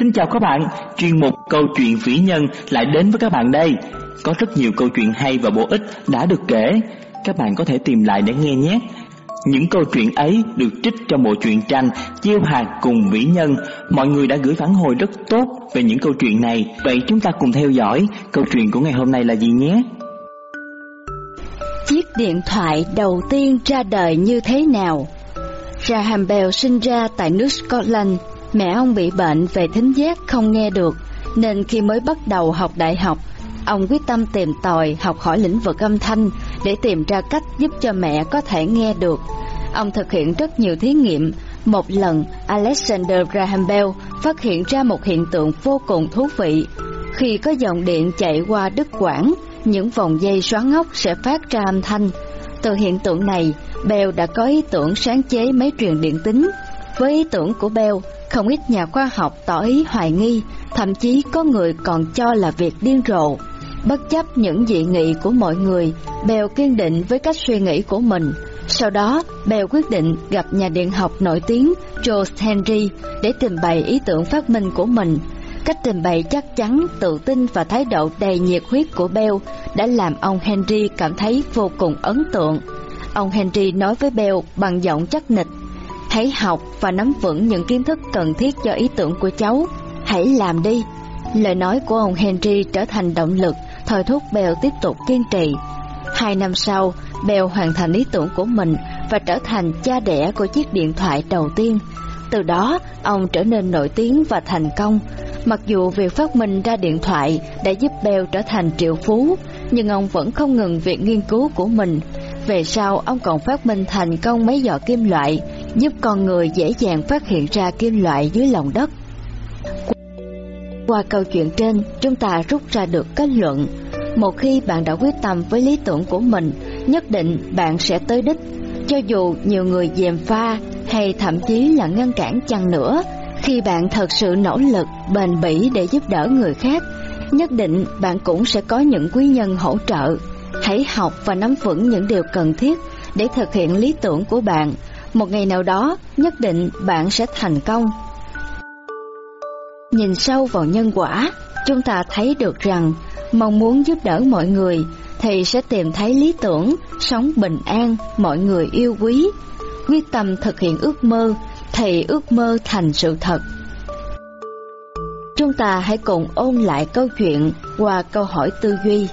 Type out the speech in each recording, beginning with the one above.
Xin chào các bạn, chuyên mục câu chuyện vĩ nhân lại đến với các bạn đây. Có rất nhiều câu chuyện hay và bổ ích đã được kể, các bạn có thể tìm lại để nghe nhé. Những câu chuyện ấy được trích trong bộ truyện tranh Chiêu hạt cùng vĩ nhân. Mọi người đã gửi phản hồi rất tốt về những câu chuyện này. Vậy chúng ta cùng theo dõi câu chuyện của ngày hôm nay là gì nhé? Chiếc điện thoại đầu tiên ra đời như thế nào? Graham Bell sinh ra tại nước Scotland. Mẹ ông bị bệnh về thính giác không nghe được, nên khi mới bắt đầu học đại học, ông quyết tâm tìm tòi học hỏi lĩnh vực âm thanh để tìm ra cách giúp cho mẹ có thể nghe được. Ông thực hiện rất nhiều thí nghiệm. Một lần, Alexander Graham Bell phát hiện ra một hiện tượng vô cùng thú vị. Khi có dòng điện chạy qua đứt quãng, những vòng dây xoắn ốc sẽ phát ra âm thanh. Từ hiện tượng này, Bell đã có ý tưởng sáng chế máy truyền điện tính. Với ý tưởng của Bell, không ít nhà khoa học tỏ ý hoài nghi, thậm chí có người còn cho là việc điên rồ. Bất chấp những dị nghị của mọi người, Bell kiên định với cách suy nghĩ của mình. Sau đó, Bell quyết định gặp nhà điện học nổi tiếng George Henry để trình bày ý tưởng phát minh của mình. Cách trình bày chắc chắn, tự tin và thái độ đầy nhiệt huyết của Bell đã làm ông Henry cảm thấy vô cùng ấn tượng. Ông Henry nói với Bell bằng giọng chắc nịch, hãy học và nắm vững những kiến thức cần thiết cho ý tưởng của cháu, hãy làm đi. Lời nói của ông Henry trở thành động lực, thôi thúc bèo tiếp tục kiên trì. Hai năm sau, bèo hoàn thành ý tưởng của mình và trở thành cha đẻ của chiếc điện thoại đầu tiên. Từ đó, ông trở nên nổi tiếng và thành công. Mặc dù việc phát minh ra điện thoại đã giúp Bell trở thành triệu phú, nhưng ông vẫn không ngừng việc nghiên cứu của mình. Về sau, ông còn phát minh thành công mấy giỏ kim loại, giúp con người dễ dàng phát hiện ra kim loại dưới lòng đất. Qua câu chuyện trên, chúng ta rút ra được kết luận. Một khi bạn đã quyết tâm với lý tưởng của mình, nhất định bạn sẽ tới đích. Cho dù nhiều người dèm pha hay thậm chí là ngăn cản chăng nữa, khi bạn thật sự nỗ lực, bền bỉ để giúp đỡ người khác, nhất định bạn cũng sẽ có những quý nhân hỗ trợ. Hãy học và nắm vững những điều cần thiết để thực hiện lý tưởng của bạn. Một ngày nào đó, nhất định bạn sẽ thành công. Nhìn sâu vào nhân quả, chúng ta thấy được rằng mong muốn giúp đỡ mọi người thì sẽ tìm thấy lý tưởng, sống bình an, mọi người yêu quý. Quyết tâm thực hiện ước mơ thì ước mơ thành sự thật. Chúng ta hãy cùng ôn lại câu chuyện qua câu hỏi tư duy.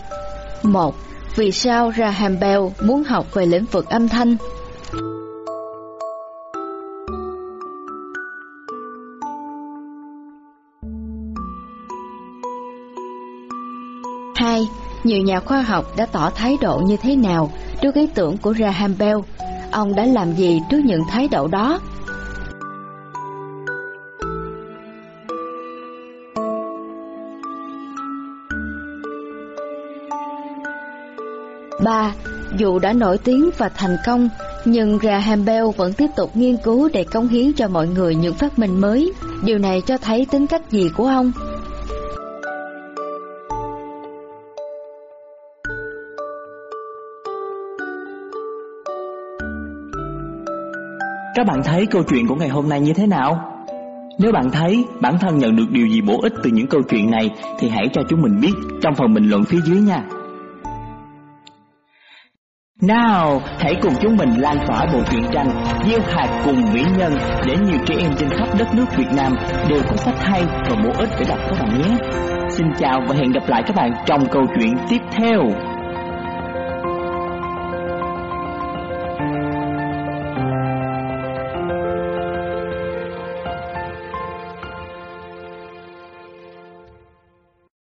1. Vì sao Graham Bell muốn học về lĩnh vực âm thanh? Hai, nhiều nhà khoa học đã tỏ thái độ như thế nào trước ý tưởng của Graham Bell? Ông đã làm gì trước những thái độ đó? ba, Dù đã nổi tiếng và thành công, nhưng Graham Bell vẫn tiếp tục nghiên cứu để cống hiến cho mọi người những phát minh mới. Điều này cho thấy tính cách gì của ông? Các bạn thấy câu chuyện của ngày hôm nay như thế nào? Nếu bạn thấy bản thân nhận được điều gì bổ ích từ những câu chuyện này thì hãy cho chúng mình biết trong phần bình luận phía dưới nha. Nào, hãy cùng chúng mình lan tỏa bộ truyện tranh Gieo hạt cùng mỹ nhân để nhiều trẻ em trên khắp đất nước Việt Nam đều có sách hay và bổ ích để đọc các bạn nhé. Xin chào và hẹn gặp lại các bạn trong câu chuyện tiếp theo.